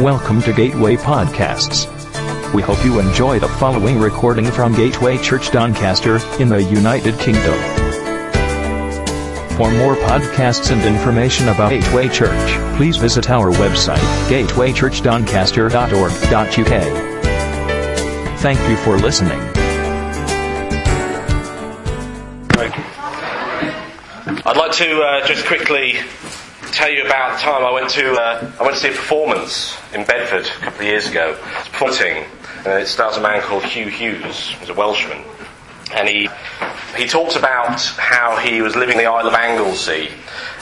Welcome to Gateway Podcasts. We hope you enjoy the following recording from Gateway Church Doncaster in the United Kingdom. For more podcasts and information about Gateway Church, please visit our website, gatewaychurchdoncaster.org.uk. Thank you for listening. I'd like to uh, just quickly tell you about the time I went to uh, I went to see a performance in Bedford a couple of years ago. It's performing, and it stars a man called Hugh Hughes, who's a Welshman, and he he talks about how he was living in the Isle of Anglesey.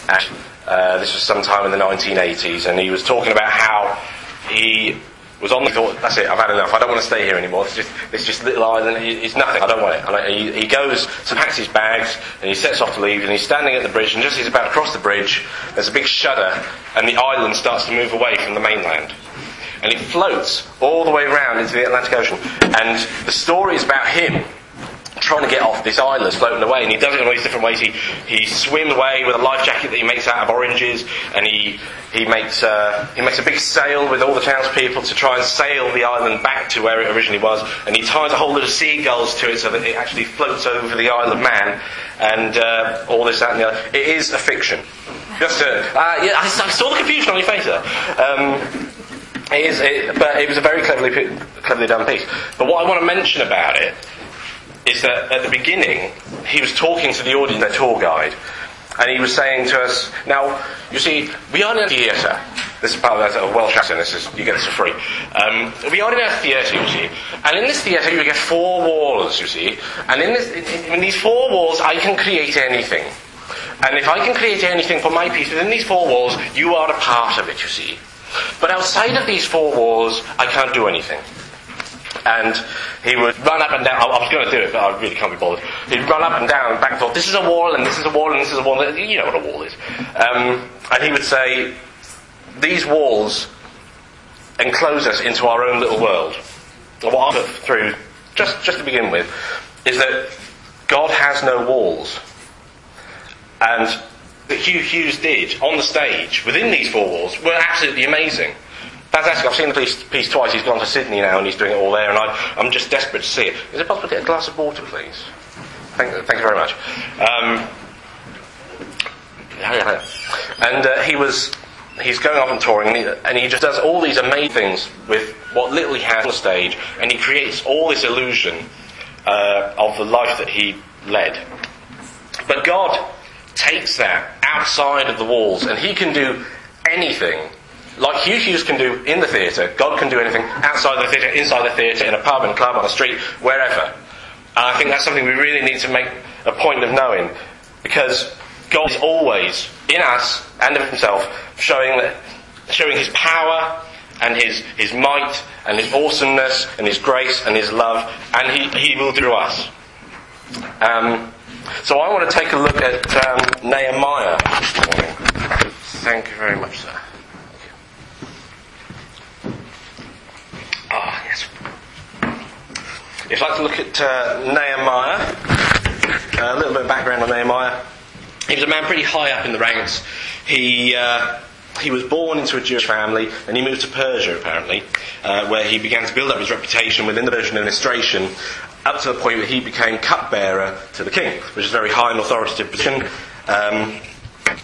And, uh, this was sometime in the 1980s, and he was talking about how he was on the thought, that's it, I've had enough, I don't want to stay here anymore, it's just, it's just little island, it's nothing, I don't want it. And he, he goes, so packs his bags, and he sets off to leave, and he's standing at the bridge, and just as he's about to cross the bridge, there's a big shudder, and the island starts to move away from the mainland. And it floats all the way around into the Atlantic Ocean. And the story is about him trying to get off this island, that's floating away, and he does it in all these different ways. He, he swims away with a life jacket that he makes out of oranges, and he, he, makes, uh, he makes a big sail with all the townspeople to try and sail the island back to where it originally was, and he ties a whole lot of seagulls to it so that it actually floats over the Isle of Man, and uh, all this, that, and the other. It is a fiction. Just to, uh, yeah, I, I, saw the confusion on your face there. Um, it is, it, but it was a very cleverly, cleverly done piece. But what I want to mention about it is that at the beginning, he was talking to the audience, their tour guide, and he was saying to us, now, you see, we are in a theatre. This is part of a Welsh accent, this is, you get this for free. Um, we are in a theatre, you see, and in this theatre you get four walls, you see, and in, this, in, in these four walls I can create anything. And if I can create anything for my piece within these four walls, you are a part of it, you see. But outside of these four walls, I can't do anything and he would run up and down. I, was going to do it, but I really can't be bothered. He'd run up and down back and forth. This is a wall, and this is a wall, and this is a wall. You know what a wall is. Um, and he would say, "These walls enclose us into our own little world." And what I put through, just just to begin with, is that God has no walls, and that Hugh Hughes did on the stage within these four walls were absolutely amazing. Fantastic. I've seen the piece, piece, twice. He's gone to Sydney now and he's doing it all there, and I, am just desperate to see it. Is it possible to get a glass of water, please? Thank, thank you very much. Um, and uh, he was, he's going off and touring, and he, and he, just does all these amazing things with what little he has on the stage, and he creates all this illusion uh, of the life that he led. But God takes that outside of the walls, and he can do anything like Hugh Hughes can do in the theatre, God can do anything outside the theatre, inside the theatre, in a pub and club, on the street, wherever. And I think that's something we really need to make a point of knowing, because God is always in us and of Himself, showing that, showing His power and His His might and His awesomeness and His grace and His love, and He He will do us. Um, so I want to take a look at um, Nehemiah. Thank you very much, sir. Ah, yes. If I'd like to look at uh, Nehemiah, a little bit of background on Nehemiah. He was a man pretty high up in the ranks. He, uh, he was born into a Jewish family and he moved to Persia, apparently, uh, where he began to build up his reputation within the Persian administration up to the point where he became cupbearer to the king, which is a very high and authoritative position, um,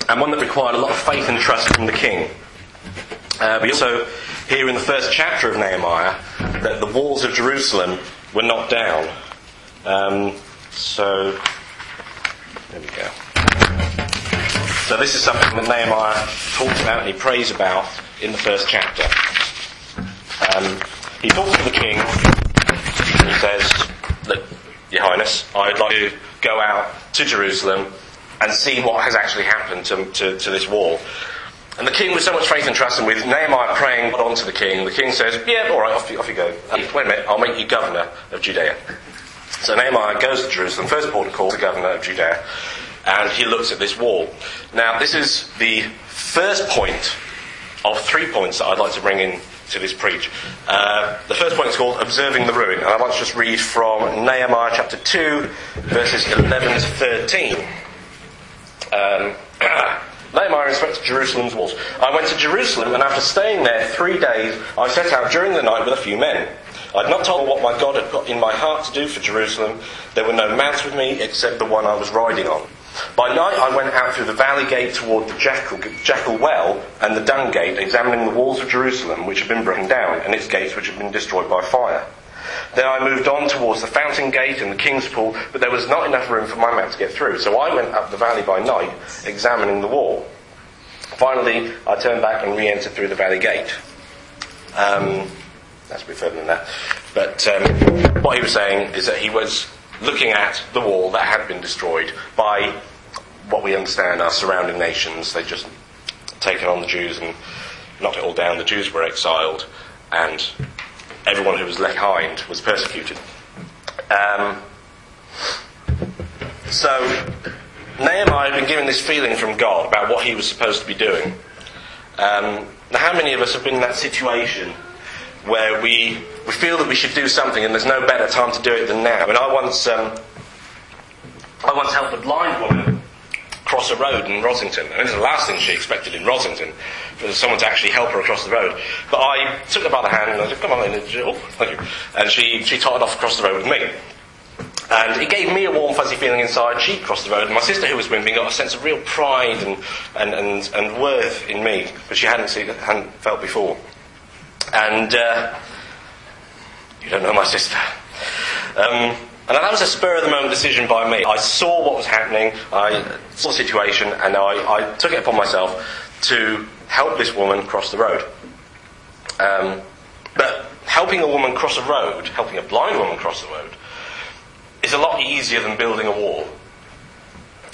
and one that required a lot of faith and trust from the king. Uh, but also hear in the first chapter of Nehemiah that the walls of Jerusalem were knocked down. Um, so, there we go. So this is something that Nehemiah talks about and he prays about in the first chapter. Um, he talks to the king and he says, Look, Your Highness, I'd like to go out to Jerusalem and see what has actually happened to, to, to this wall. And the king, with so much faith and trust, and with Nehemiah praying God on to the king, the king says, Yeah, all right, off you, off you go. Wait a minute, I'll make you governor of Judea. So Nehemiah goes to Jerusalem, first port of call, the governor of Judea, and he looks at this wall. Now, this is the first point of three points that I'd like to bring in to this preach. Uh, the first point is called Observing the Ruin, and I'd like to just read from Nehemiah chapter 2, verses 11 to 13. Um, Nehemiah inspected Jerusalem's walls. I went to Jerusalem, and after staying there three days, I set out during the night with a few men. I'd not told what my God had got in my heart to do for Jerusalem. There were no mounts with me except the one I was riding on. By night I went out through the valley gate toward the jackal, jackal well and the dung gate, examining the walls of Jerusalem which had been broken down and its gates which had been destroyed by fire. Then I moved on towards the fountain gate and the king's pool, but there was not enough room for my mount to get through. So I went up the valley by night, examining the wall. Finally, I turned back and re-entered through the valley gate. Um, that's a bit further than that. But um, what he was saying is that he was looking at the wall that had been destroyed by what we understand are surrounding nations. They'd just taken on the Jews and knocked it all down. The Jews were exiled, and everyone who was left behind was persecuted. Um, so Nehemiah had been given this feeling from God about what he was supposed to be doing. Um, now, how many of us have been in that situation where we, we feel that we should do something and there's no better time to do it than now? I mean, I once, um, I once helped a blind woman cross a road in Rossington. And mean, it's the last thing she expected in Rossington, for someone to actually help her across the road. But I took her by the hand and I said, come on, and, oh, thank you. And she, she tottered off across the road with me. And it gave me a warm, fuzzy feeling inside. She crossed the road, and my sister, who was me, got a sense of real pride and, and, and, and worth in me, which she hadn't, seen, hadn't felt before. And uh, you don't know my sister. Um, and that was a spur of the moment decision by me. I saw what was happening, I saw the situation, and I, I took it upon myself to help this woman cross the road. Um, but helping a woman cross a road, helping a blind woman cross the road, is a lot easier than building a wall.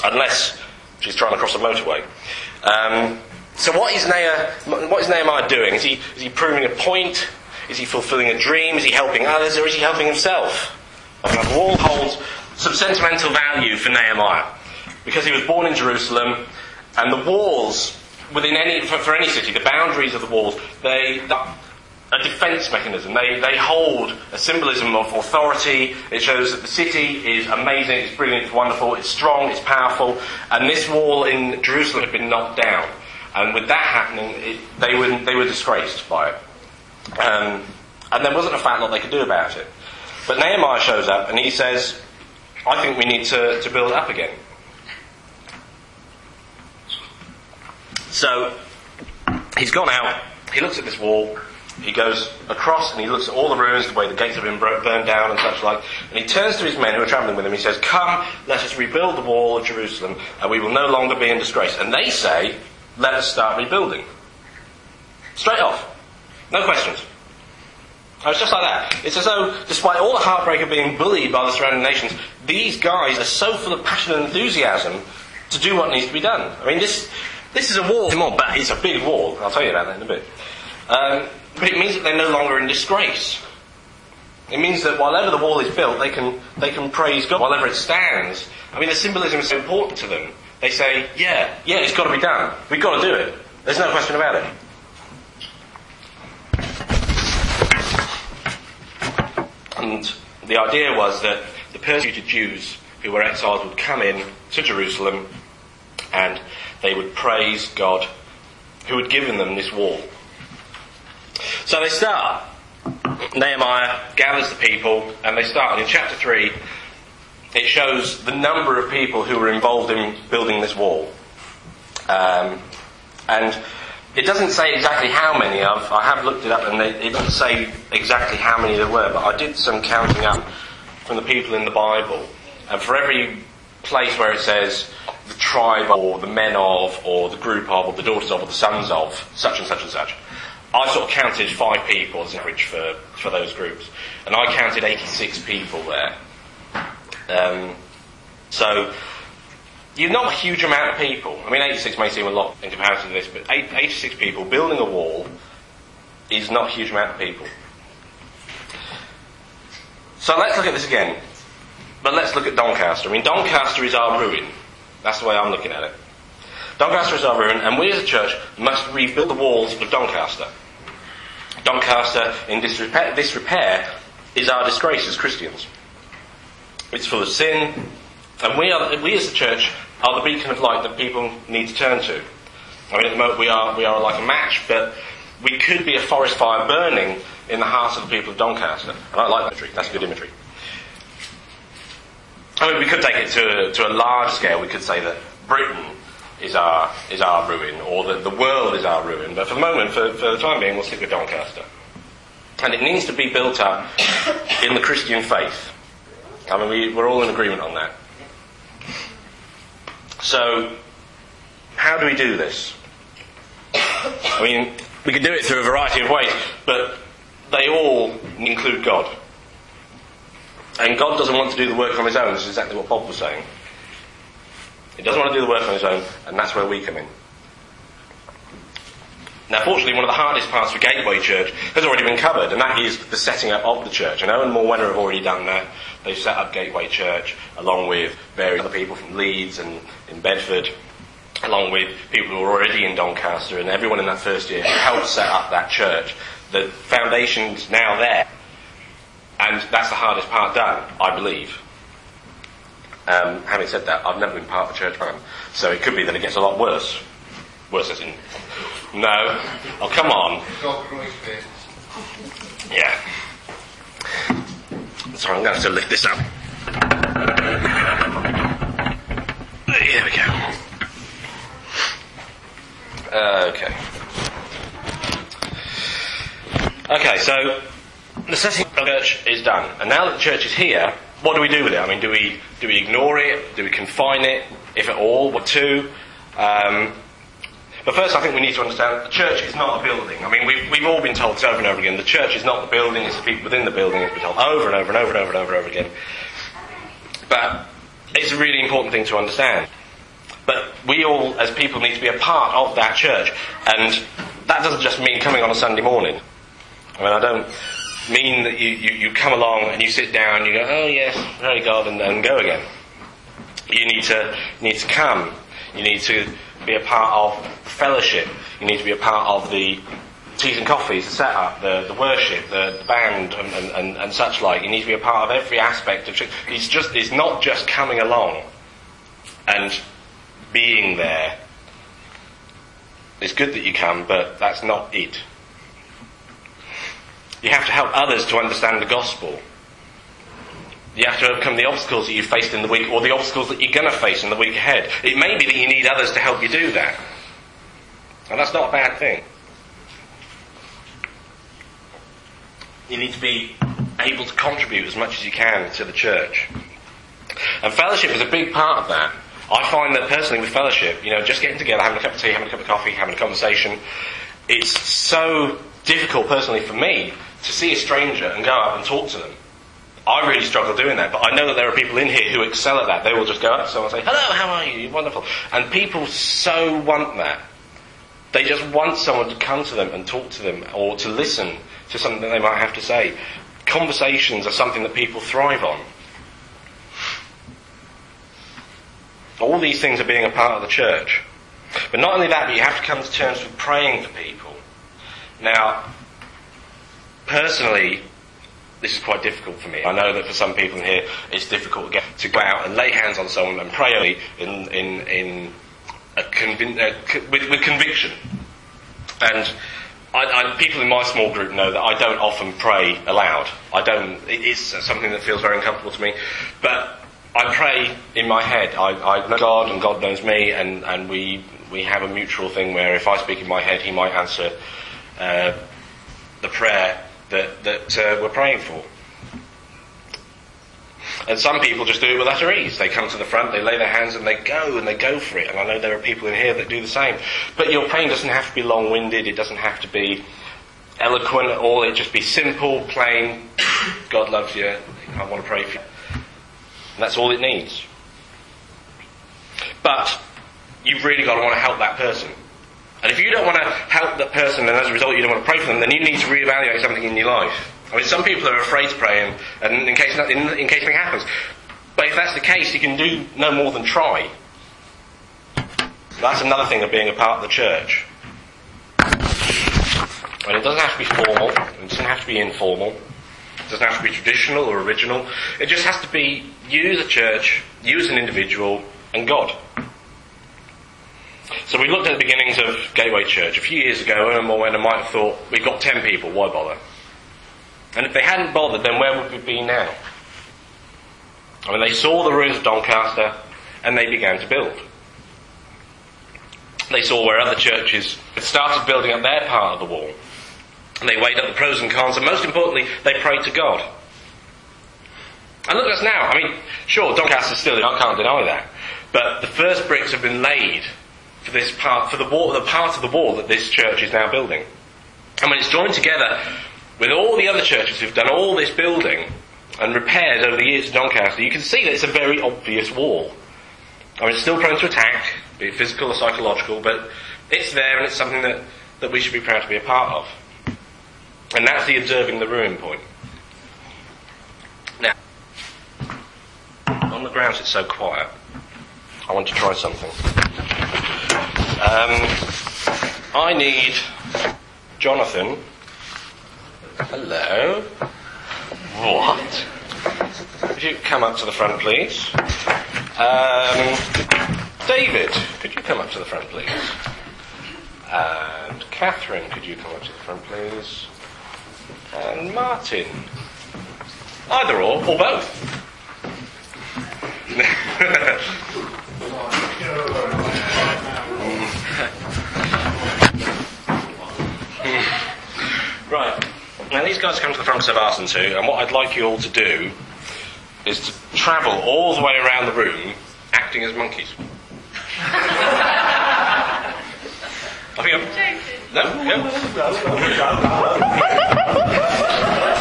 Unless she's trying to cross a motorway. Um, so what is, Nehemiah, what is Nehemiah doing? Is he, is he proving a point? Is he fulfilling a dream? Is he helping others? Or is he helping himself? The wall holds some sentimental value for Nehemiah. Because he was born in Jerusalem, and the walls within any, for, for any city, the boundaries of the walls, they, a defense mechanism. They, they hold a symbolism of authority. It shows that the city is amazing, it's brilliant, it's wonderful, it's strong, it's powerful. And this wall in Jerusalem had been knocked down. And with that happening, it, they, were, they were disgraced by it. Um, and there wasn't a fat lot they could do about it. But Nehemiah shows up and he says, I think we need to, to build up again. So he's gone out, he looks at this wall, he goes across and he looks at all the ruins, the way the gates have been burned down and such like, and he turns to his men who are travelling with him. He says, Come, let us rebuild the wall of Jerusalem, and we will no longer be in disgrace. And they say, Let us start rebuilding. Straight off. No questions. It's just like that. It's as though, despite all the heartbreak of being bullied by the surrounding nations, these guys are so full of passion and enthusiasm to do what needs to be done. I mean, this, this is a wall, it's a big wall. I'll tell you about that in a bit. Um, but it means that they're no longer in disgrace. It means that whilever the wall is built, they can, they can praise God whilever it stands. I mean, the symbolism is so important to them. They say, yeah, yeah, it's got to be done. We've got to do it. There's no question about it. And the idea was that the persecuted Jews who were exiled would come in to Jerusalem and they would praise God who had given them this wall. So they start. Nehemiah gathers the people and they start. And in chapter 3, it shows the number of people who were involved in building this wall. Um, and it doesn't say exactly how many. I've, I have looked it up and it doesn't say exactly how many there were, but I did some counting up from the people in the Bible. And for every place where it says the tribe or the men of or the group of or the daughters of or the sons of such and such and such, I sort of counted five people as average for, for those groups. And I counted 86 people there. Um, so, you're not a huge amount of people. I mean, 86 may seem a lot in comparison to this, but 86 people building a wall is not a huge amount of people. So let's look at this again. But let's look at Doncaster. I mean, Doncaster is our ruin. That's the way I'm looking at it. Doncaster is our ruin, and we as a church must rebuild the walls of Doncaster. Doncaster, in disrepair, disrepair is our disgrace as Christians. It's full of sin, and we, are, we as the church are the beacon of light that people need to turn to. I mean, at the moment we are, we are like a match, but we could be a forest fire burning in the hearts of the people of Doncaster. And I like that imagery. That's good imagery. I mean, we could take it to, to a large scale. We could say that Britain is our, is our ruin, or that the world is our ruin. But for the moment, for, for the time being, we'll stick with Doncaster. And it needs to be built up in the Christian faith. I mean, we, we're all in agreement on that. So, how do we do this? I mean, we can do it through a variety of ways, but they all include God. And God doesn't want to do the work on his own. This is exactly what Bob was saying. He doesn't want to do the work on his own, and that's where we come in. Now, fortunately, one of the hardest parts for Gateway Church has already been covered, and that is the setting up of the church. And Owen Morwenna have already done that. They've set up Gateway Church, along with various other people from Leeds and in Bedford, along with people who were already in Doncaster, and everyone in that first year helped set up that church. The foundation's now there, and that's the hardest part done, I believe. Um, having said that, I've never been part of a church plan, so it could be that it gets a lot worse. Worse as in, no. Oh, come on. Yeah. Sorry, I'm going to have to lift this up. There we go. Okay. Okay, so the setting of the church is done, and now that the church is here, what do we do with it? I mean, do we do we ignore it? Do we confine it, if at all? What to? Um, but first, I think we need to understand the church is not a building. I mean, we've, we've all been told this over and over again. The church is not the building; it's the people within the building. It's been told over and over and over and over and over and over again. But it's a really important thing to understand. But we all, as people, need to be a part of that church, and that doesn't just mean coming on a Sunday morning. I mean, I don't mean that you, you, you come along and you sit down and you go, oh yes, very God, and then go again. You need to need to come. You need to be a part of fellowship. You need to be a part of the teas and coffees, the setup, the, the worship, the, the band, and, and, and, and, such like. You need to be a part of every aspect of church. It's just it's not just coming along and being there. It's good that you come, but that's not it. You have to help others to understand the gospel. You have to overcome the obstacles that you faced in the week or the obstacles that you're going to face in the week ahead. It may be that you need others to help you do that. And that's not a bad thing. You need to be able to contribute as much as you can to the church. And fellowship is a big part of that. I find that personally with fellowship, you know, just getting together, having a cup of tea, having a cup of coffee, having a conversation, it's so difficult personally for me to see a stranger and go up and talk to them. I really struggle doing that, but I know that there are people in here who excel at that. They will just go up to someone and say, hello, how are you? You're wonderful. And people so want that. They just want someone to come to them and talk to them or to listen to something that they might have to say. Conversations are something that people thrive on. All these things are being a part of the church. But not only that, but you have to come to terms with praying for people. Now, personally, this is quite difficult for me. I know that for some people in here, it's difficult to get to go out and lay hands on someone and pray in in in with, with, conviction. And I, I, people in my small group know that I don't often pray aloud. I don't. It is something that feels very uncomfortable to me, but I pray in my head. I, I know God and God knows me, and, and we we have a mutual thing where if I speak in my head, He might answer uh, the prayer that, that uh, we're praying for. And some people just do it with utter ease. They come to the front, they lay their hands, and they go, and they go for it. And I know there are people in here that do the same. But your praying doesn't have to be long-winded. It doesn't have to be eloquent at all. It just be simple, plain. God loves you. I want to pray for you. And that's all it needs. But you've really got to want to help that person. And if you don't want to help that person and as a result you don't want to pray for them, then you need to reevaluate something in your life. I mean, some people are afraid to pray and, and in, case, in, in case something happens. But if that's the case, you can do no more than try. That's another thing of being a part of the church. And it doesn't have to be formal, it doesn't have to be informal, it doesn't have to be traditional or original. It just has to be you as a church, you as an individual, and God. So we looked at the beginnings of Gateway Church. A few years ago, Erwin Morwenna might have thought, we've got 10 people, why bother? And if they hadn't bothered, then where would we be now? I mean, they saw the ruins of Doncaster and they began to build. They saw where other churches had started building up their part of the wall. And they weighed up the pros and cons, and most importantly, they prayed to God. And look at us now. I mean, sure, Doncaster's still, there, I can't deny that. But the first bricks have been laid for this part, for the wall, the part of the wall that this church is now building. And when it's joined together with all the other churches who've done all this building and repairs over the years to Doncaster, you can see that it's a very obvious wall. I mean, it's still prone to attack, be it physical or psychological, but it's there and it's something that, that we should be proud to be a part of. And that's the observing the ruin point. Now, on the grounds it's so quiet, I want to try something. Um, I need Jonathan. Hello. What? Could you come up to the front, please? Um, David, could you come up to the front, please? And Catherine, could you come up to the front, please? And Martin. Either or, or both. right. Now these guys come to the front because I've asked them to, and what I'd like you all to do is to travel all the way around the room acting as monkeys. I think I'm... No.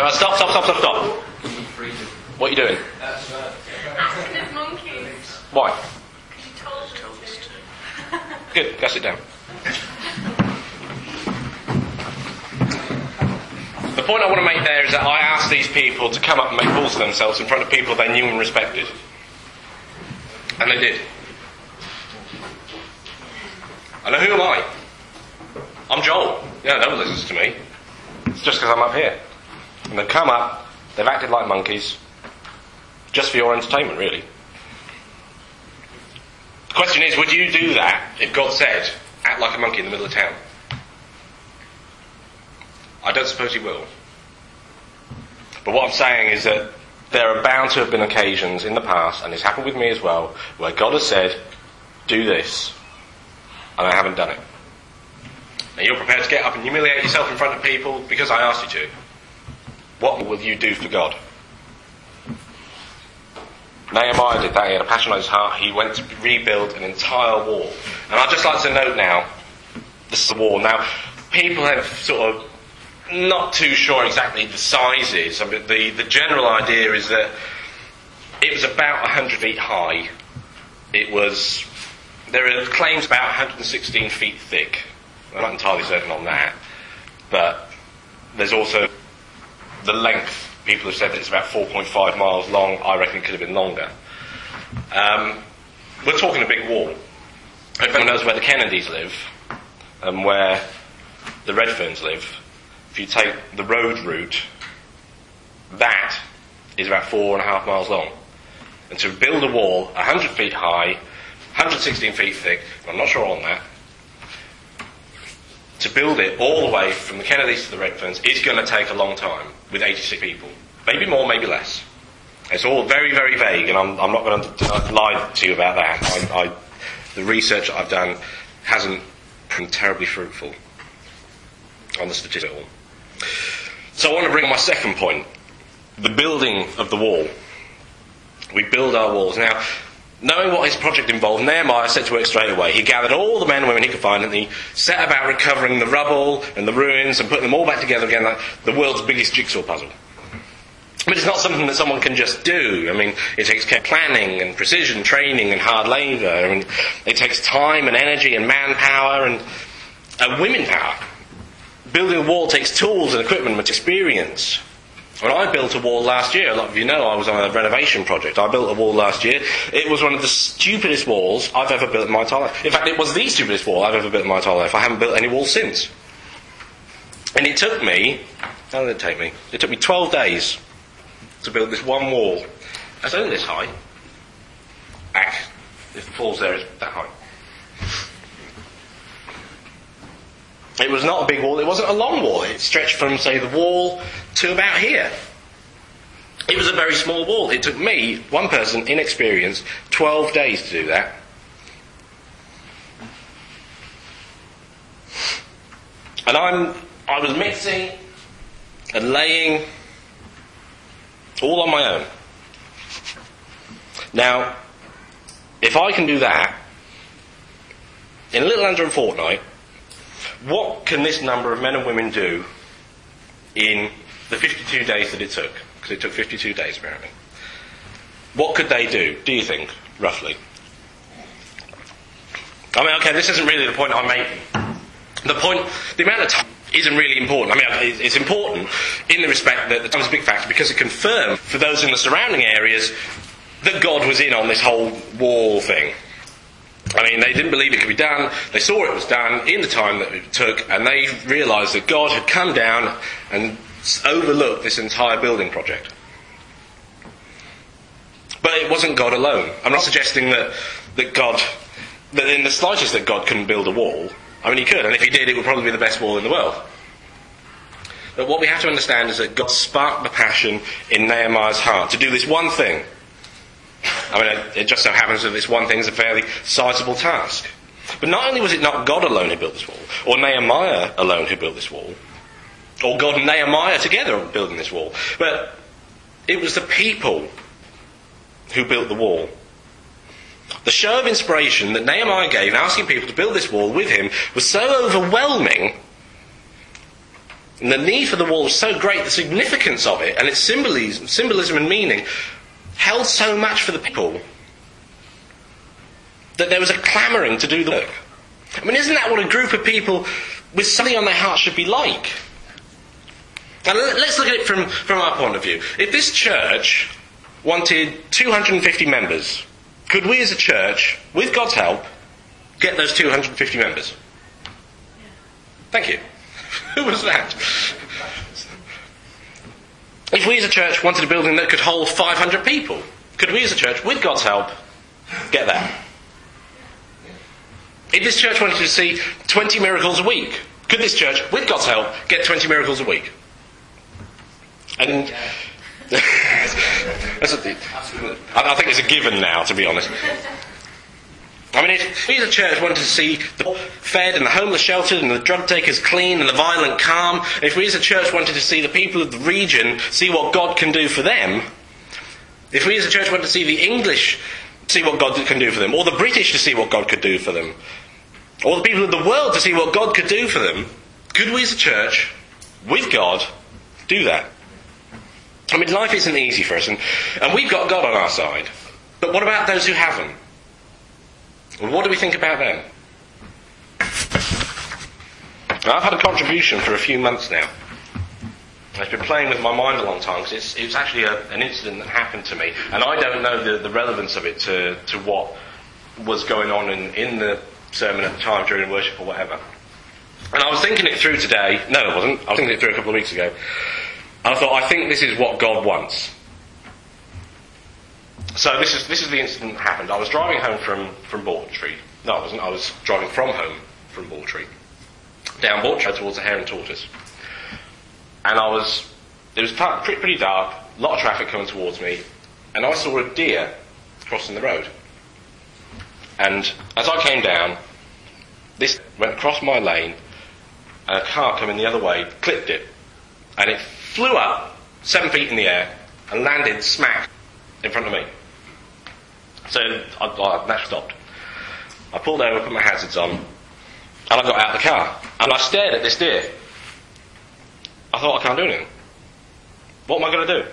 Uh, stop, stop, stop, stop, stop. Doing? Why? Good, go sit down. The point I want to make there is that I asked these people to come up and make fools of themselves in front of people they knew and respected. And they did. And who am I? I'm Joel. Yeah, no one listens to me. It's just because I'm up here. And they've come up, they've acted like monkeys, just for your entertainment, really. The question is, would you do that if God said, act like a monkey in the middle of town? I don't suppose you will. But what I'm saying is that there are bound to have been occasions in the past, and it's happened with me as well, where God has said, do this, and I haven't done it. And you're prepared to get up and humiliate yourself in front of people because I asked you to. What will you do for God? Nehemiah did that. He had a passion on his heart. He went to rebuild an entire wall. And I'd just like to note now, this is the wall. Now, people have sort of not too sure exactly the sizes. I mean, the, the general idea is that it was about 100 feet high. It was, there are claims about 116 feet thick. I'm not entirely certain on that. But there's also the length. People have said that it's about 4.5 miles long. I reckon it could have been longer. Um, we're talking a big wall. Everyone knows where the Kennedys live and where the Redferns live. If you take the road route, that is about four and a half miles long. And to build a wall 100 feet high, 116 feet thick, I'm not sure on that, to build it all the way from the Kennedys to the Redferns is going to take a long time with 86 people. Maybe more, maybe less. It's all very, very vague, and I'm, I'm not going to lie to you about that. I, I, the research I've done hasn't been terribly fruitful on the statistics. So I want to bring my second point the building of the wall. We build our walls. Now, knowing what his project involved, Nehemiah set to work straight away. He gathered all the men and women he could find and he set about recovering the rubble and the ruins and putting them all back together again like the world's biggest jigsaw puzzle. But it's not something that someone can just do. I mean, it takes planning and precision training and hard labour. I mean, it takes time and energy and manpower and uh, women power. Building a wall takes tools and equipment and experience. When I built a wall last year, a lot of you know I was on a renovation project. I built a wall last year. It was one of the stupidest walls I've ever built in my entire life. In fact, it was the stupidest wall I've ever built in my entire life. I haven't built any walls since. And it took me, how did it take me? It took me 12 days to build this one wall. It's only this high. Back, ah, if it falls there, it's that high. It was not a big wall, it wasn't a long wall. It stretched from, say, the wall to about here. It was a very small wall. It took me, one person, inexperienced, 12 days to do that. And I'm, I was mixing and laying all on my own. Now, if I can do that in a little under a fortnight, what can this number of men and women do in the 52 days that it took? Because it took 52 days apparently. What could they do, do you think, roughly? I mean, okay, this isn't really the point I'm making. The point, the amount of time isn't really important. I mean, it's important in the respect that the time is a big factor because it confirmed for those in the surrounding areas that God was in on this whole wall thing. I mean, they didn't believe it could be done. They saw it was done in the time that it took, and they realised that God had come down and overlooked this entire building project. But it wasn't God alone. I'm not suggesting that, that God, that in the slightest that God couldn't build a wall. I mean, he could, and if he did, it would probably be the best wall in the world. But what we have to understand is that God sparked the passion in Nehemiah's heart to do this one thing I mean, it just so happens that this one thing is a fairly sizable task. But not only was it not God alone who built this wall, or Nehemiah alone who built this wall, or God and Nehemiah together building this wall, but it was the people who built the wall. The show of inspiration that Nehemiah gave in asking people to build this wall with him was so overwhelming, and the need for the wall was so great, the significance of it and its symbolism, symbolism and meaning held so much for the people that there was a clamouring to do the work. I mean, isn't that what a group of people with something on their heart should be like? Now, let's look at it from, from our point of view. If this church wanted 250 members, could we as a church, with God's help, get those 250 members? Thank you. Who was that? If we as a church wanted a building that could hold 500 people, could we as a church, with God's help, get that? If this church wanted to see 20 miracles a week, could this church, with God's help, get 20 miracles a week? And I think it's a given now, to be honest. I mean, if we as a church wanted to see the fed and the homeless sheltered and the drug takers clean and the violent calm, if we as a church wanted to see the people of the region see what God can do for them, if we as a church wanted to see the English see what God can do for them, or the British to see what God could do for them, or the people of the world to see what God could do for them, could we as a church, with God, do that? I mean, life isn't easy for us, and, and we've got God on our side. But what about those who haven't? What do we think about them? I've had a contribution for a few months now. It's been playing with my mind a long time because it's, was actually a, an incident that happened to me, and I don't know the, the relevance of it to, to what was going on in, in the sermon at the time during worship or whatever. And I was thinking it through today. No, it wasn't. I was thinking it through a couple of weeks ago. And I thought, I think this is what God wants. So this is this is the incident that happened. I was driving home from from Bawtry. No, I wasn't. I was driving from home from Bawtry down Bawtry towards the Hare and Tortoise, and I was. It was pretty, pretty dark. A lot of traffic coming towards me, and I saw a deer crossing the road. And as I came down, this went across my lane, and a car coming the other way clipped it, and it flew up seven feet in the air and landed smack in front of me. So I, I naturally stopped. I pulled over, put my hazards on, and I got out of the car. And I stared at this deer. I thought, I can't do anything. What am I going to do?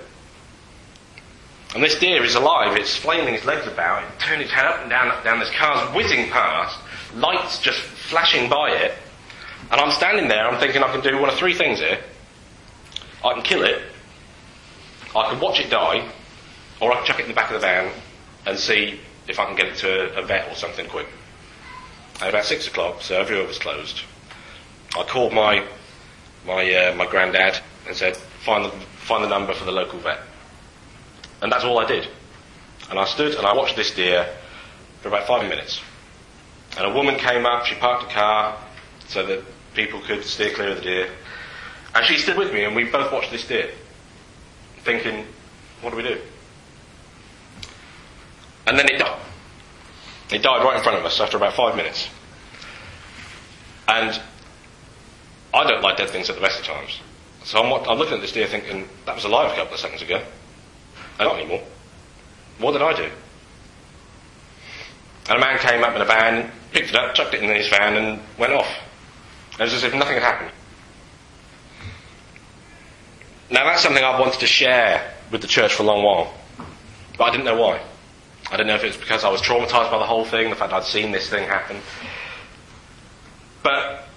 And this deer is alive, it's flailing its legs about, it turned its head up and down, down, this car's whizzing past, lights just flashing by it, and I'm standing there, I'm thinking I can do one of three things here. I can kill it, I can watch it die, or I can chuck it in the back of the van and see if I can get it to a vet or something quick. At about six o'clock, so everywhere was closed, I called my my, uh, my granddad and said, find the, find the number for the local vet. And that's all I did. And I stood and I watched this deer for about five minutes. And a woman came up, she parked a car so that people could steer clear of the deer. And she stood with me and we both watched this deer, thinking, what do we do? And then it died. It died right in front of us after about five minutes. And I don't like dead things at the best of times. So I'm, I'm looking at this deer thinking, that was alive a couple of seconds ago. And not anymore. What did I do? And a man came up in a van, picked it up, chucked it in his van, and went off. It was as if nothing had happened. Now that's something I've wanted to share with the church for a long while. But I didn't know why. I don't know if it was because I was traumatized by the whole thing, the fact I'd seen this thing happen. But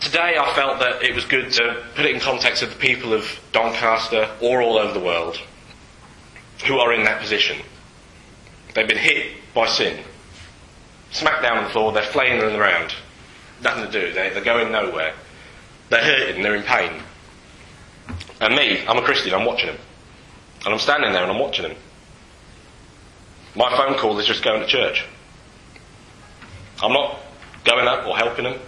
today I felt that it was good to put it in context of the people of Doncaster or all over the world who are in that position. They've been hit by sin, smacked down on the floor, they're flailing around, nothing to do, they, they're going nowhere. They're hurting, they're in pain. And me, I'm a Christian, I'm watching them. And I'm standing there and I'm watching them. My phone call is just going to church. I'm not going up or helping them.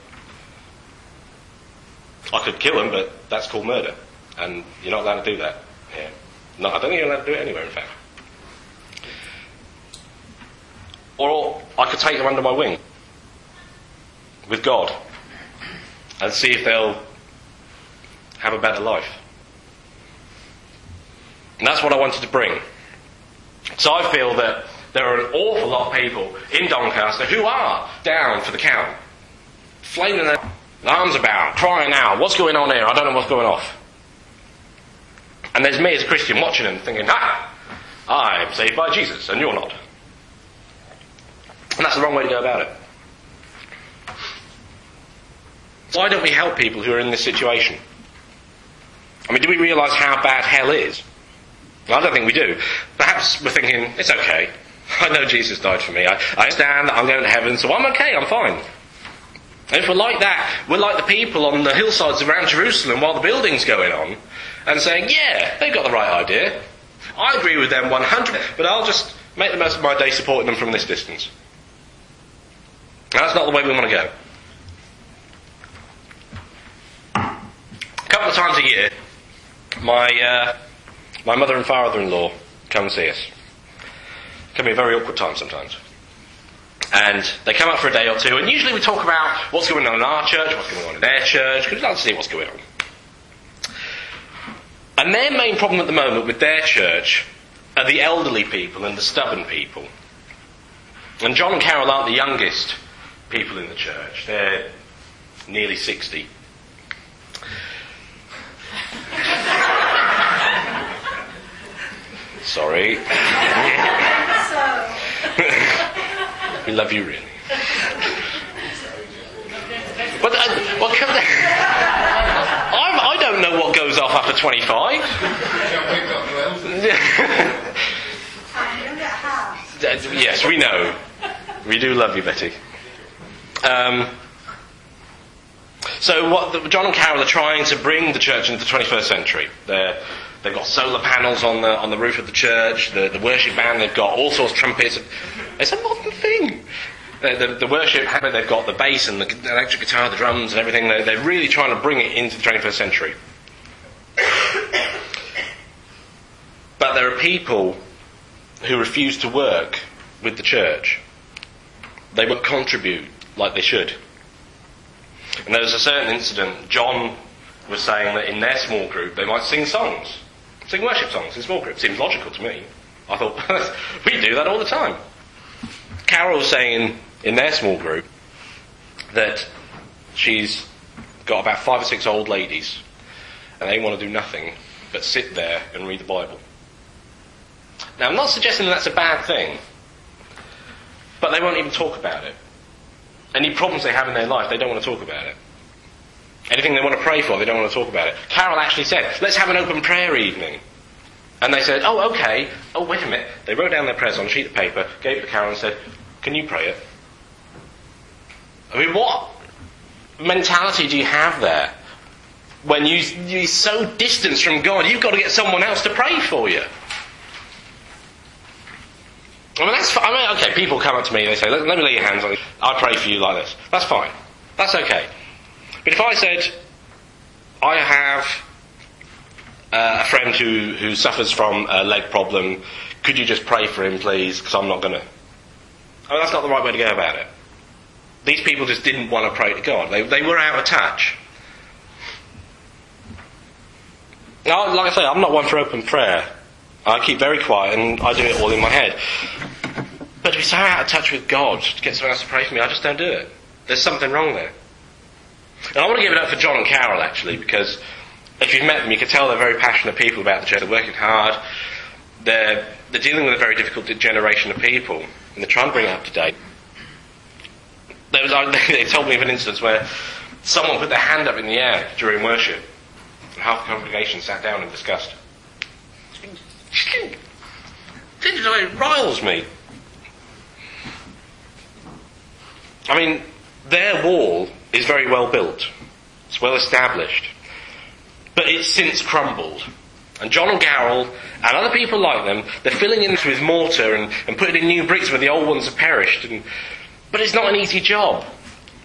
I could kill them, but that's called murder. And you're not allowed to do that here. No, I don't think you're allowed to do it anywhere, in fact. Or I could take them under my wing with God and see if they'll have a better life. And that's what I wanted to bring. So I feel that there are an awful lot of people in Doncaster who are down for the count, flaming their arms about, crying out, what's going on here? I don't know what's going off. And there's me as a Christian watching them thinking, ah, I'm saved by Jesus and you're not. And that's the wrong way to go about it. Why don't we help people who are in this situation? I mean, do we realise how bad hell is? Well, I don't think we do. Perhaps we're thinking, it's okay. I know Jesus died for me. I, I understand that I'm going to heaven, so I'm okay, I'm fine. And if we're like that, we're like the people on the hillsides around Jerusalem while the building's going on, and saying, yeah, they've got the right idea. I agree with them 100, but I'll just make the most of my day supporting them from this distance. that's not the way we want to go. A couple of times a year, my, uh, my mother and father-in-law come and see us. Can be a very awkward time sometimes. And they come up for a day or two, and usually we talk about what's going on in our church, what's going on in their church, because we'd like to see what's going on. And their main problem at the moment with their church are the elderly people and the stubborn people. And John and Carol aren't the youngest people in the church, they're nearly 60. Sorry. we love you really. But uh, come I, I don't know what goes off after 25. yes, we know. We do love you, Betty. Um, so, what John and Carol are trying to bring the church into the 21st century. They're, they've got solar panels on the on the roof of the church. The, the worship band. They've got all sorts of trumpets. It's a modern thing. The, the, worship, they've got the bass and the electric guitar, the drums and everything. They're, they're really trying to bring it into the 21st century. but there are people who refuse to work with the church. They won't contribute like they should. And there was a certain incident, John was saying that in their small group they might sing songs, sing worship songs in small groups. Seems logical to me. I thought, we do that all the time. Carol was saying in their small group that she's got about five or six old ladies and they want to do nothing but sit there and read the Bible. Now, I'm not suggesting that that's a bad thing, but they won't even talk about it. Any problems they have in their life, they don't want to talk about it. Anything they want to pray for, they don't want to talk about it. Carol actually said, let's have an open prayer evening. And they said, oh, okay. Oh, wait a minute. They wrote down their prayers on a sheet of paper, gave it to Carol and said, can you pray it? I mean, what mentality do you have there? when you, you're so distanced from God, you've got to get someone else to pray for you. I mean, that's fine. I mean, okay. People come up to me and they say, let, let me lay your hands on you. I pray for you like this. That's fine. That's okay. But if I said, I have uh, a friend who, who suffers from a leg problem, could you just pray for him, please? Because I'm not going to. I mean, that's not the right way to go about it. These people just didn't want to pray to God. They, they were out of touch. Now, like I say, I'm not one for open prayer. I keep very quiet and I do it all in my head. But to be so out of touch with God to get someone else to pray for me, I just don't do it. There's something wrong there. And I want to give it up for John and Carol actually, because if you've met them, you can tell they're very passionate people about the church. They're working hard. They're, they're dealing with a very difficult generation of people, and they're trying to bring it up to date. There was, they told me of an instance where someone put their hand up in the air during worship, and half the congregation sat down and discussed. It riles me. I mean, their wall is very well built. It's well established. But it's since crumbled. And John and Carol and other people like them, they're filling in with mortar and, and putting in new bricks where the old ones have perished. And, but it's not an easy job.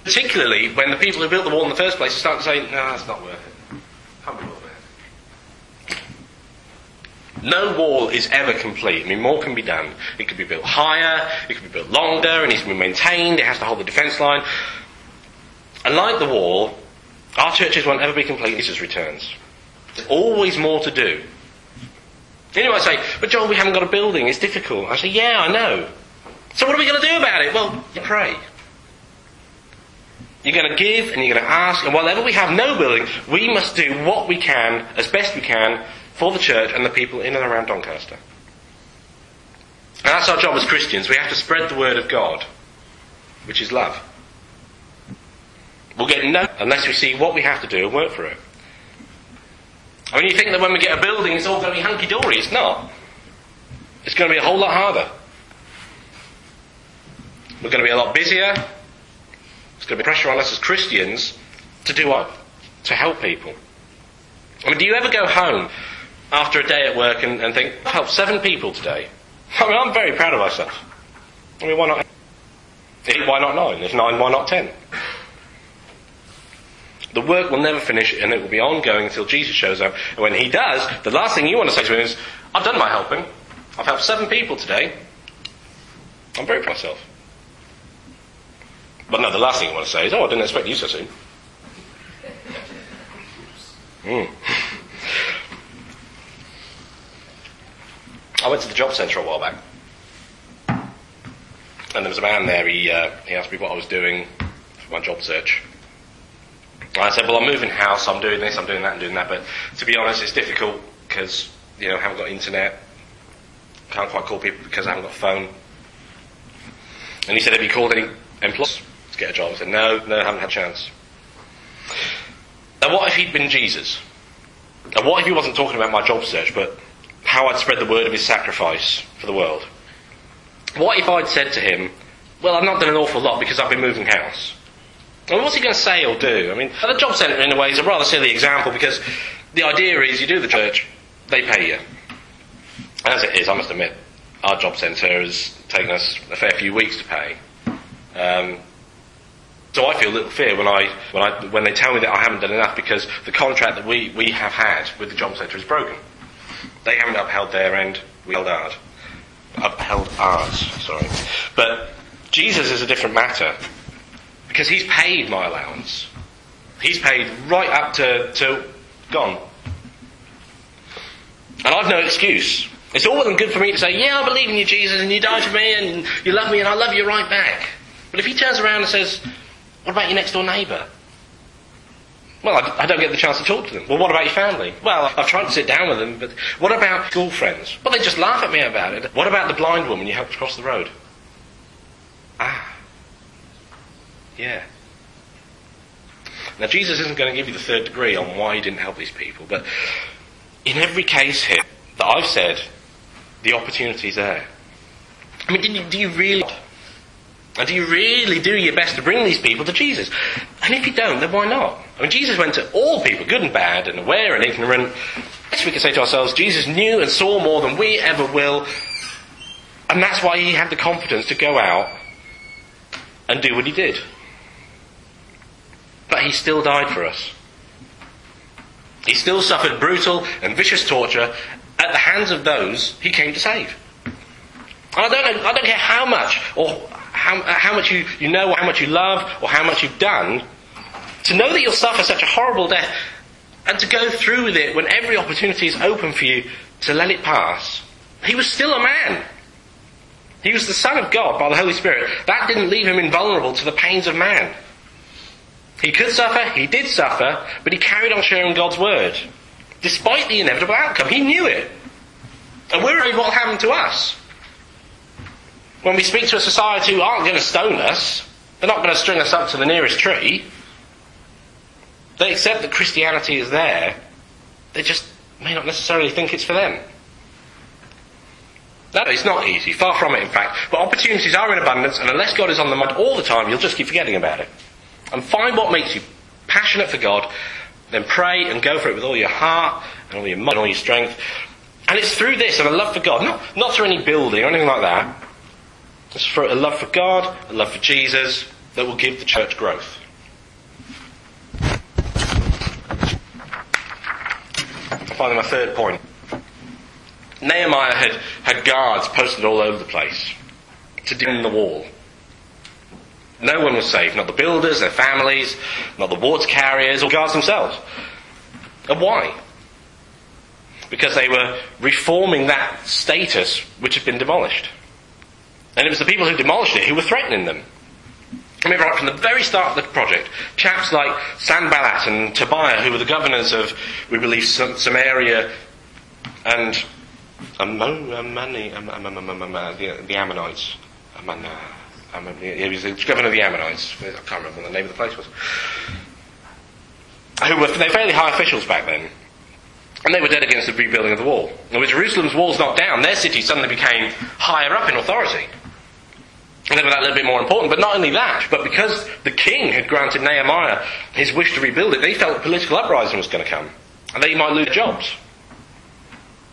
Particularly when the people who built the wall in the first place start to say, no, that's not worth it. Worth it. No wall is ever complete. I mean, more can be done. It could be built higher, it could be built longer, it needs to be maintained, it has to hold the defence line. And like the wall, our churches won't ever be complete Jesus returns. There's always more to do. You know, I say, but John, we haven't got a building, it's difficult. I say, yeah, I know. So what are we going to do about it? Well, you pray. You're going to give and you're going to ask, and whatever we have no building, we must do what we can, as best we can, for the church and the people in and around Doncaster. And that's our job as Christians. We have to spread the word of God, which is love. We'll get no unless we see what we have to do and work for it. I mean, you think that when we get a building, it's all going to be hunky dory. It's not. It's going to be a whole lot harder. We're going to be a lot busier. There's going to be pressure on us as Christians to do what? To help people. I mean, do you ever go home after a day at work and, and think, I've helped seven people today? I mean, I'm very proud of myself. I mean, why not eight? Why not nine? If nine, why not ten? The work will never finish and it will be ongoing until Jesus shows up. And when he does, the last thing you want to say to him is, I've done my helping. I've helped seven people today. I'm very proud of myself. But no, the last thing you want to say is, oh, I didn't expect you so soon. Mm. I went to the job centre a while back. And there was a man there, he, uh, he asked me what I was doing for my job search. I said, well, I'm moving house, I'm doing this, I'm doing that, and doing that, but to be honest, it's difficult because, you know, I haven't got internet, can't quite call people because I haven't got a phone. And he said, have you called any employers to get a job? I said, no, no, I haven't had a chance. Now, what if he'd been Jesus? And what if he wasn't talking about my job search, but how I'd spread the word of his sacrifice for the world? What if I'd said to him, well, I've not done an awful lot because I've been moving house? Well, what's he going to say or do? I mean, the job centre, in a way, is a rather silly example because the idea is you do the church, they pay you. As it is, I must admit, our job centre has taken us a fair few weeks to pay. Um, so I feel a little fear when I, when I when they tell me that I haven't done enough because the contract that we, we have had with the job centre is broken. They haven't upheld their end, we held ours. Upheld ours, sorry. But Jesus is a different matter. Because he's paid my allowance. He's paid right up to, to gone. And I've no excuse. It's all well and good for me to say, yeah, I believe in you, Jesus, and you died for me, and you love me, and I love you right back. But if he turns around and says, what about your next door neighbour? Well, I, I, don't get the chance to talk to them. Well, what about your family? Well, I've tried to sit down with them, but what about school friends? Well, they just laugh at me about it. What about the blind woman you helped cross the road? Ah. Yeah. Now, Jesus isn't going to give you the third degree on why he didn't help these people, but in every case here that I've said, the opportunity's there. I mean, do you, do you really And do you really do your best to bring these people to Jesus? And if you don't, then why not? I mean, Jesus went to all people, good and bad, and aware and ignorant. Yes, we can say to ourselves, Jesus knew and saw more than we ever will. And that's why he had the confidence to go out and do what he did. But he still died for us. He still suffered brutal and vicious torture at the hands of those he came to save. I don't know, I don't care how much or how, how much you, you know or how much you love or how much you've done, to know that you'll suffer such a horrible death and to go through with it when every opportunity is open for you to let it pass. He was still a man. He was the Son of God by the Holy Spirit. That didn't leave him invulnerable to the pains of man. He could suffer, he did suffer, but he carried on sharing God's word. Despite the inevitable outcome. He knew it. And we're worried what will happen to us. When we speak to a society who aren't going to stone us, they're not going to string us up to the nearest tree. They accept that Christianity is there. They just may not necessarily think it's for them. No, it's not easy. Far from it, in fact. But opportunities are in abundance, and unless God is on the mind all the time, you'll just keep forgetting about it. And find what makes you passionate for God, then pray and go for it with all your heart and all your mind and all your strength. And it's through this and a love for God, not, not through any building or anything like that. It's for a love for God, a love for Jesus, that will give the church growth. Finally, my third point. Nehemiah had, had guards posted all over the place to defend the wall. No one was safe, not the builders, their families, not the water carriers, or guards themselves. And why? Because they were reforming that status which had been demolished. And it was the people who demolished it who were threatening them. I mean, right from the very start of the project, chaps like Sanballat and Tobiah, who were the governors of, we believe, Samaria and Amani, the Ammonites. He was the governor of the Ammonites. I can't remember what the name of the place was. Who were they were fairly high officials back then. And they were dead against the rebuilding of the wall. And with Jerusalem's walls knocked down, their city suddenly became higher up in authority. And then that a little bit more important. But not only that, but because the king had granted Nehemiah his wish to rebuild it, they felt a political uprising was going to come. And they might lose jobs.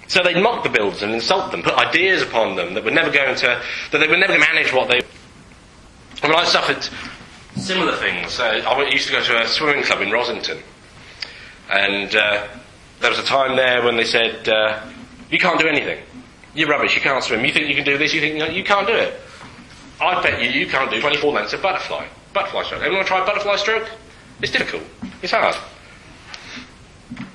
So they'd mock the builders and insult them, put ideas upon them that were never going to, that they were never going to manage what they. I mean, I suffered similar things. Uh, I used to go to a swimming club in Rossington, and uh, there was a time there when they said, uh, "You can't do anything. You're rubbish. You can't swim. You think you can do this? You think you can't do it." I bet you you can't do 24 lengths of butterfly. Butterfly stroke. Anyone try butterfly stroke? It's difficult. It's hard. And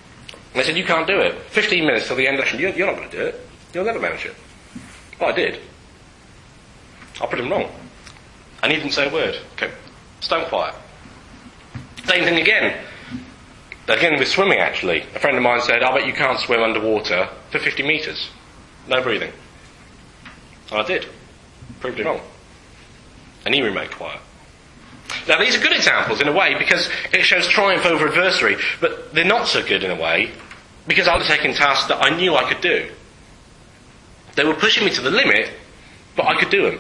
they said, you can't do it. 15 minutes till the end of the session. You're, you're not going to do it. You'll never manage it. Well, I did. I put him wrong. And he didn't say a word. Okay. Stone quiet. Same thing again. Again with swimming actually. A friend of mine said, I bet you can't swim underwater for 50 metres. No breathing. And I did. Proved it wrong and he remained quiet. Now, these are good examples in a way because it shows triumph over adversary, but they're not so good in a way because I was taking tasks that I knew I could do. They were pushing me to the limit, but I could do them.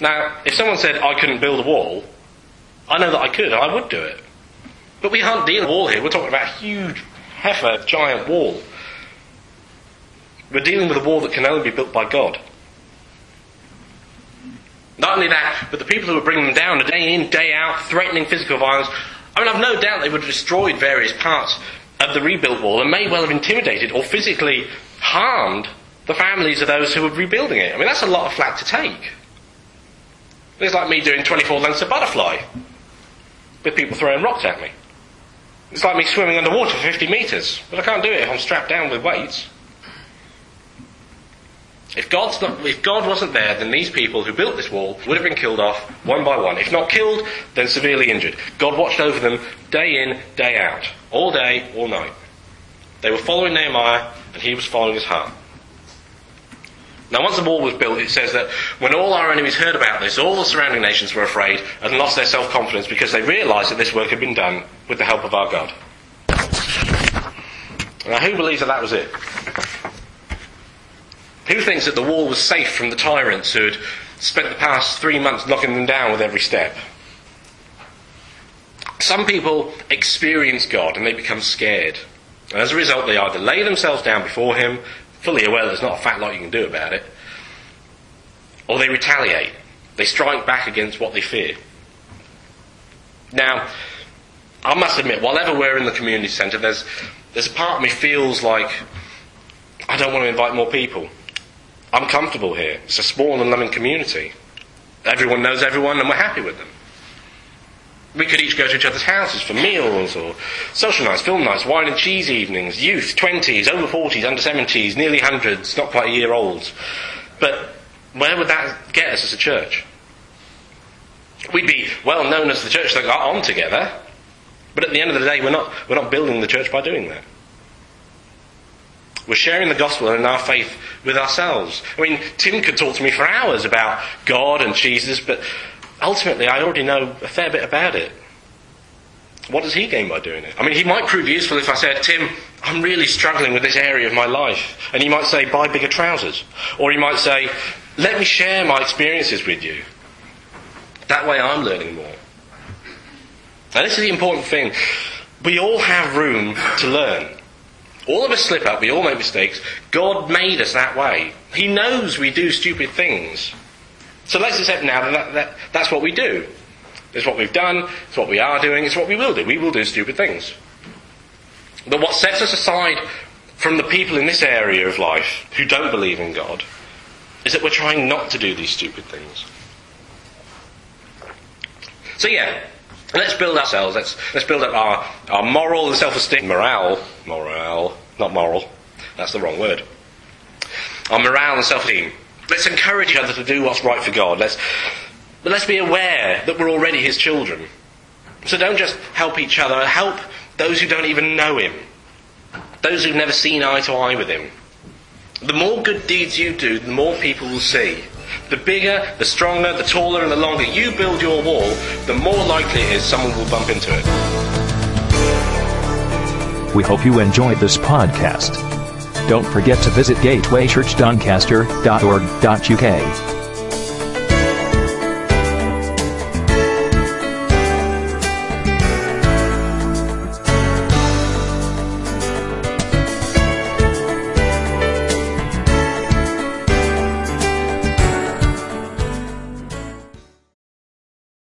Now, if someone said I couldn't build a wall, I know that I could, and I would do it. But we aren't dealing with a wall here, we're talking about a huge, heifer, giant wall. We're dealing with a wall that can only be built by God. Not only that, but the people who were bringing them down day in, day out, threatening physical violence. I mean, I've no doubt they would have destroyed various parts of the rebuilt wall and may well have intimidated or physically harmed the families of those who were rebuilding it. I mean, that's a lot of flat to take. It's like me doing 24 lengths of butterfly with people throwing rocks at me. It's like me swimming underwater for 50 metres, but I can't do it if I'm strapped down with weights. If, God's not, if God wasn't there, then these people who built this wall would have been killed off one by one. If not killed, then severely injured. God watched over them day in, day out. All day, all night. They were following Nehemiah, and he was following his heart. Now, once the wall was built, it says that when all our enemies heard about this, all the surrounding nations were afraid and lost their self confidence because they realized that this work had been done with the help of our God. Now, who believes that that was it? Who thinks that the wall was safe from the tyrants who had spent the past three months knocking them down with every step. Some people experience God and they become scared. And as a result, they either lay themselves down before Him, fully aware there's not a fat lot you can do about it, or they retaliate. They strike back against what they fear. Now, I must admit, whenever we're in the community centre, there's, there's a part of me feels like I don't want to invite more people. I'm comfortable here. It's a small and loving community. Everyone knows everyone and we're happy with them. We could each go to each other's houses for meals or social nights, film nights, wine and cheese evenings, youth, 20s, over 40s, under 70s, nearly 100s, not quite a year olds. But where would that get us as a church? We'd be well known as the church that got on together, but at the end of the day, we're not, we're not building the church by doing that. We're sharing the gospel and our faith with ourselves. I mean, Tim could talk to me for hours about God and Jesus, but ultimately I already know a fair bit about it. What does he gain by doing it? I mean, he might prove useful if I said, Tim, I'm really struggling with this area of my life. And he might say, buy bigger trousers. Or he might say, let me share my experiences with you. That way I'm learning more. Now, this is the important thing. We all have room to learn. All of us slip up, we all make mistakes. God made us that way. He knows we do stupid things. So let's accept now that, that, that that's what we do. It's what we've done, it's what we are doing, it's what we will do. We will do stupid things. But what sets us aside from the people in this area of life who don't believe in God is that we're trying not to do these stupid things. So yeah, let's build ourselves. Let's let's build up our, our moral and self-esteem, morale, morale, not moral. That's the wrong word. Our morale and self-esteem. Let's encourage each other to do what's right for God. Let's but let's be aware that we're already His children. So don't just help each other. Help those who don't even know Him. Those who've never seen eye to eye with Him. The more good deeds you do, the more people will see. The bigger, the stronger, the taller, and the longer you build your wall, the more likely it is someone will bump into it. We hope you enjoyed this podcast. Don't forget to visit gatewaychurchdoncaster.org.uk